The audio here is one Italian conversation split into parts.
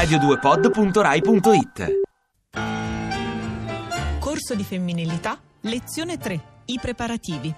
radio2pod.rai.it Corso di femminilità, lezione 3. I preparativi.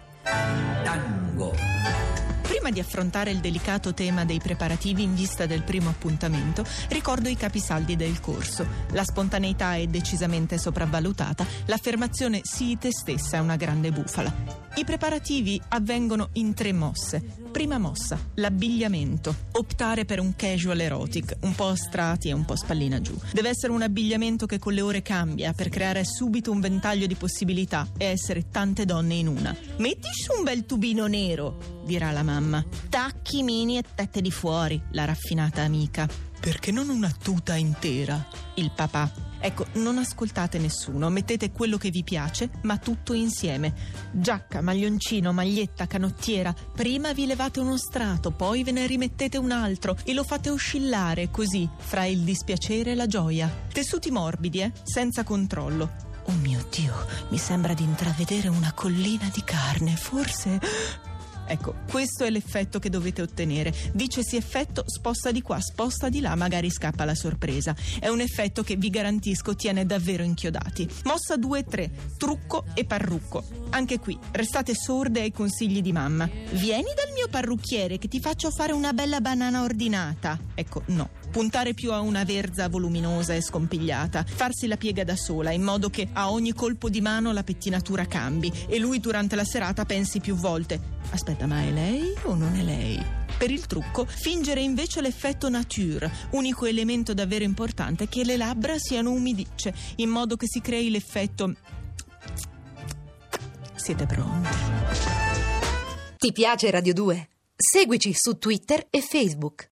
Prima di affrontare il delicato tema dei preparativi in vista del primo appuntamento, ricordo i capisaldi del corso. La spontaneità è decisamente sopravvalutata, l'affermazione sii te stessa è una grande bufala. I preparativi avvengono in tre mosse. Prima mossa, l'abbigliamento. Optare per un casual erotic, un po' strati e un po' spallina giù. Deve essere un abbigliamento che con le ore cambia per creare subito un ventaglio di possibilità e essere tante donne in una. Metti su un bel tubino nero, dirà la mamma. Tacchi mini e tette di fuori, la raffinata amica. Perché non una tuta intera? Il papà. Ecco, non ascoltate nessuno, mettete quello che vi piace, ma tutto insieme. Giacca, maglioncino, maglietta, canottiera. Prima vi levate uno strato, poi ve ne rimettete un altro e lo fate oscillare così, fra il dispiacere e la gioia. Tessuti morbidi, eh? Senza controllo. Oh mio Dio, mi sembra di intravedere una collina di carne, forse... Ecco, questo è l'effetto che dovete ottenere. Dicesi effetto, sposta di qua, sposta di là, magari scappa la sorpresa. È un effetto che vi garantisco tiene davvero inchiodati. Mossa 2 3, trucco e parrucco. Anche qui, restate sorde ai consigli di mamma. Vieni dal mio parrucchiere che ti faccio fare una bella banana ordinata. Ecco, no puntare più a una verza voluminosa e scompigliata, farsi la piega da sola in modo che a ogni colpo di mano la pettinatura cambi e lui durante la serata pensi più volte aspetta ma è lei o non è lei? Per il trucco, fingere invece l'effetto nature, unico elemento davvero importante che le labbra siano umidicce, in modo che si crei l'effetto... Siete pronti? Ti piace Radio 2? Seguici su Twitter e Facebook.